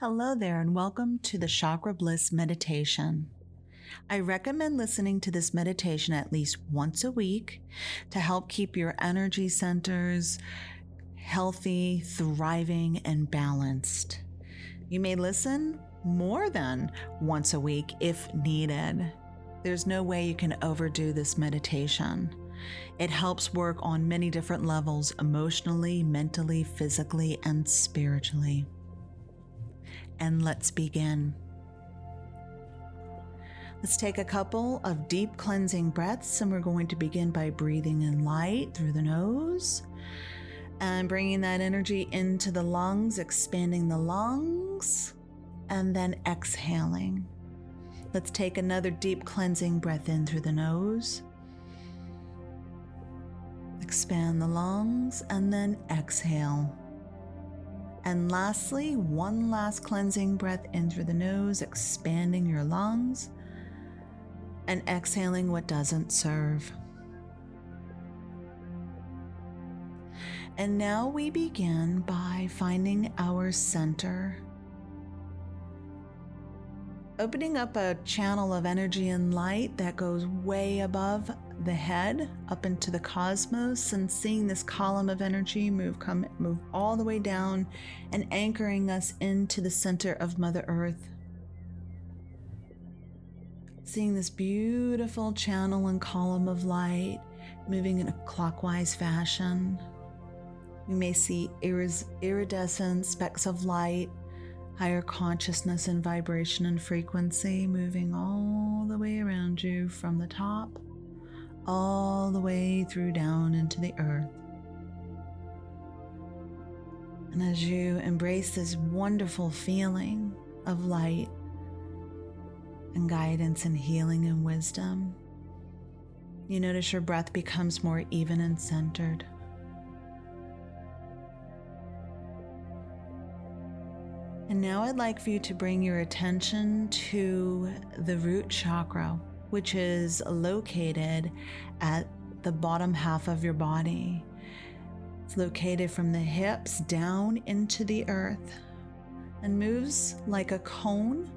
Hello there, and welcome to the Chakra Bliss Meditation. I recommend listening to this meditation at least once a week to help keep your energy centers healthy, thriving, and balanced. You may listen more than once a week if needed. There's no way you can overdo this meditation. It helps work on many different levels emotionally, mentally, physically, and spiritually. And let's begin. Let's take a couple of deep cleansing breaths, and we're going to begin by breathing in light through the nose and bringing that energy into the lungs, expanding the lungs, and then exhaling. Let's take another deep cleansing breath in through the nose. Expand the lungs and then exhale. And lastly, one last cleansing breath in through the nose, expanding your lungs and exhaling what doesn't serve. And now we begin by finding our center. Opening up a channel of energy and light that goes way above the head up into the cosmos and seeing this column of energy move come move all the way down and anchoring us into the center of mother earth. Seeing this beautiful channel and column of light moving in a clockwise fashion. We may see iridescent specks of light higher consciousness and vibration and frequency moving all the way around you from the top all the way through down into the earth. And as you embrace this wonderful feeling of light and guidance and healing and wisdom, you notice your breath becomes more even and centered. And now I'd like for you to bring your attention to the root chakra, which is located at the bottom half of your body. It's located from the hips down into the earth and moves like a cone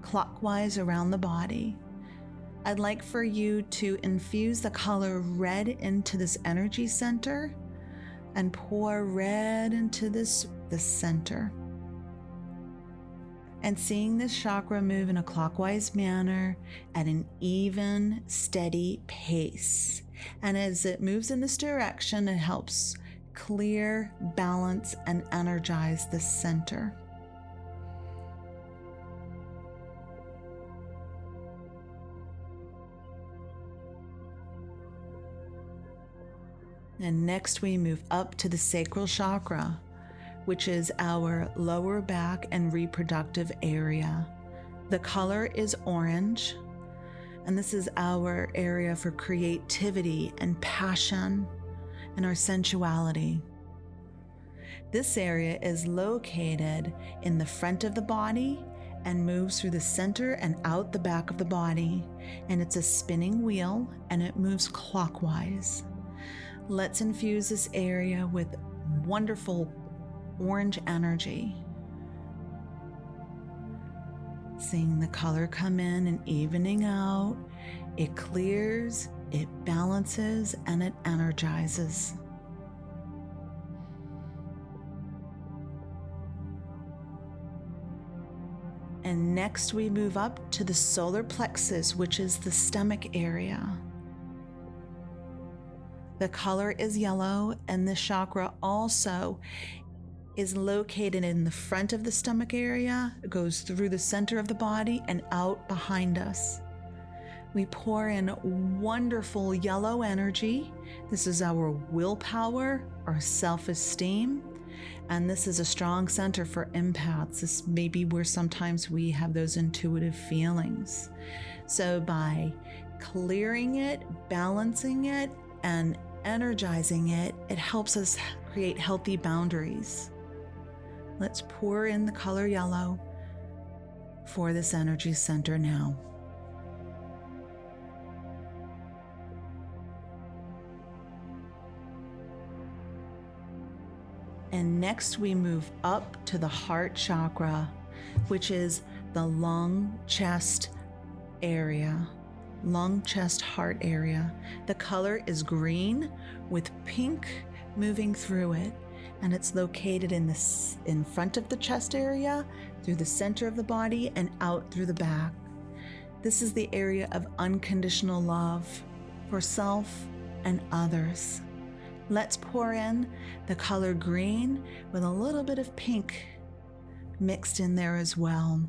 clockwise around the body. I'd like for you to infuse the color red into this energy center and pour red into this, the center and seeing this chakra move in a clockwise manner at an even, steady pace. And as it moves in this direction, it helps clear, balance, and energize the center. And next, we move up to the sacral chakra which is our lower back and reproductive area. The color is orange, and this is our area for creativity and passion and our sensuality. This area is located in the front of the body and moves through the center and out the back of the body. And it's a spinning wheel and it moves clockwise. Let's infuse this area with wonderful orange energy. Seeing the color come in and evening out, it clears, it balances, and it energizes. And next, we move up to the solar plexus, which is the stomach area. The color is yellow, and the chakra also is located in the front of the stomach area, it goes through the center of the body and out behind us. We pour in wonderful yellow energy. This is our willpower, our self esteem, and this is a strong center for empaths. This may be where sometimes we have those intuitive feelings. So, by clearing it, balancing it, and energizing it, it helps us create healthy boundaries. Let's pour in the color yellow for this energy center now. And next, we move up to the heart chakra. which is the lung, chest area, lung, chest, heart area. The color is green with pink moving through it, and it's located in the in front of the chest area, through the center of the body, and out through the back. This is the area of unconditional love for self and others. Let's pour in the color green with a little bit of pink mixed in there as well.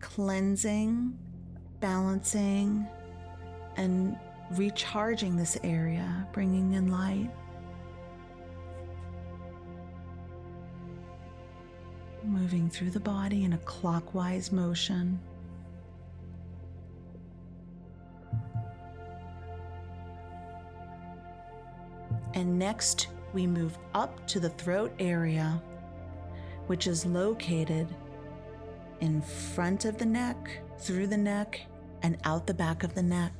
Cleansing, balancing, and recharging this area, bringing in light. Moving through the body in a clockwise motion. And next, we move up to the throat area, which is located in front of the neck, through the neck, and out the back of the neck.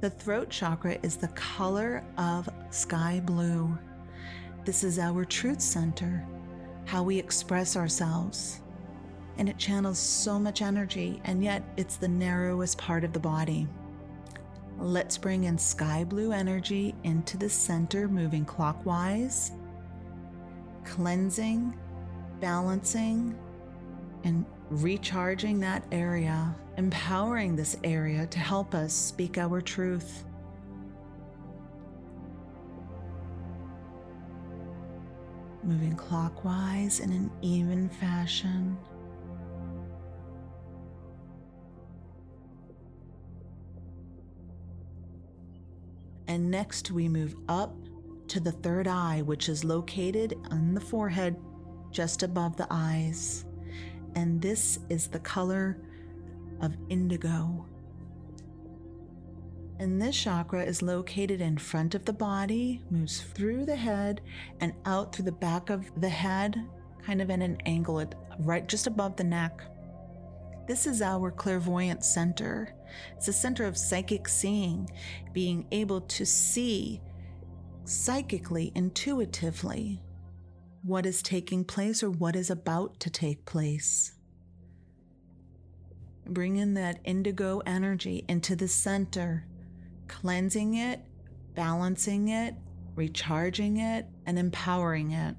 The throat chakra is the color of sky blue. This is our truth center, how we express ourselves. And it channels so much energy, and yet it's the narrowest part of the body. Let's bring in sky blue energy into the center, moving clockwise, cleansing, balancing, and recharging that area, empowering this area to help us speak our truth. Moving clockwise in an even fashion. And next, we move up to the third eye, which is located on the forehead just above the eyes. And this is the color of indigo. And this chakra is located in front of the body, moves through the head and out through the back of the head, kind of in an angle, right just above the neck. This is our clairvoyant center. It's a center of psychic seeing, being able to see psychically, intuitively, what is taking place or what is about to take place. Bring in that indigo energy into the center, cleansing it, balancing it, recharging it, and empowering it.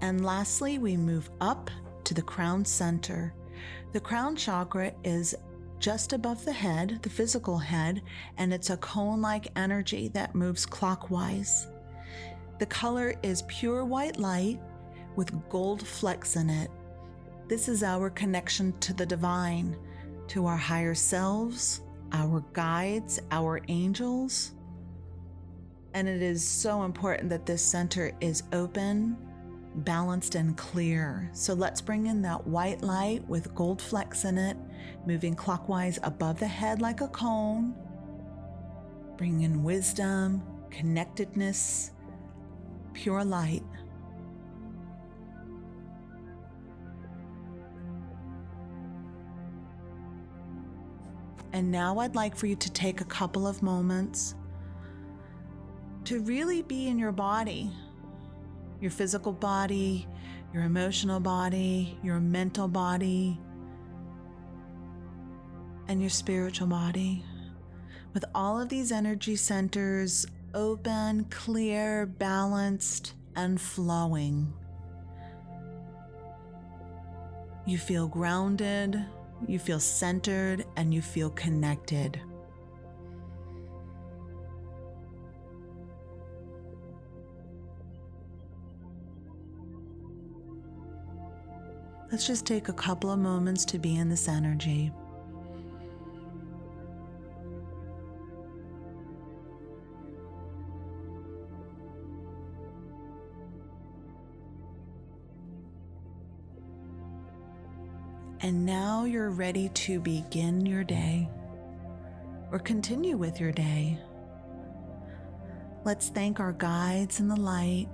And lastly, we move up to the crown center. The crown chakra is just above the head, the physical head, and it's a cone like energy that moves clockwise. The color is pure white light with gold flecks in it. This is our connection to the divine, to our higher selves, our guides, our angels. And it is so important that this center is open balanced and clear. So let's bring in that white light with gold flecks in it, moving clockwise above the head like a cone. Bring in wisdom, connectedness, pure light. And now I'd like for you to take a couple of moments to really be in your body your physical body, your emotional body, your mental body, and your spiritual body. With all of these energy centers open, clear, balanced, and flowing. You feel grounded, you feel centered, and you feel connected. Let's just take a couple of moments to be in this energy. And now you're ready to begin your day or continue with your day. Let's thank our guides in the light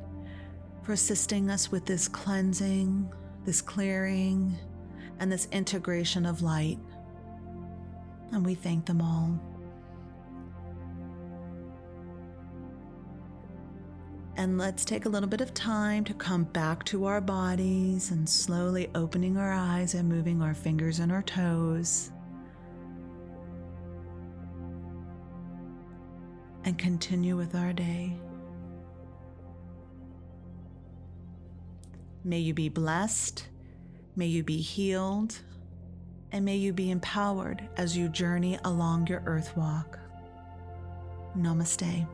for assisting us with this cleansing, this clearing, and this integration of light. And we thank them all. And let's take a little bit of time to come back to our bodies and slowly opening our eyes and moving our fingers and our toes. And continue with our day. May you be blessed, may you be healed, and may you be empowered as you journey along your earth walk. Namaste.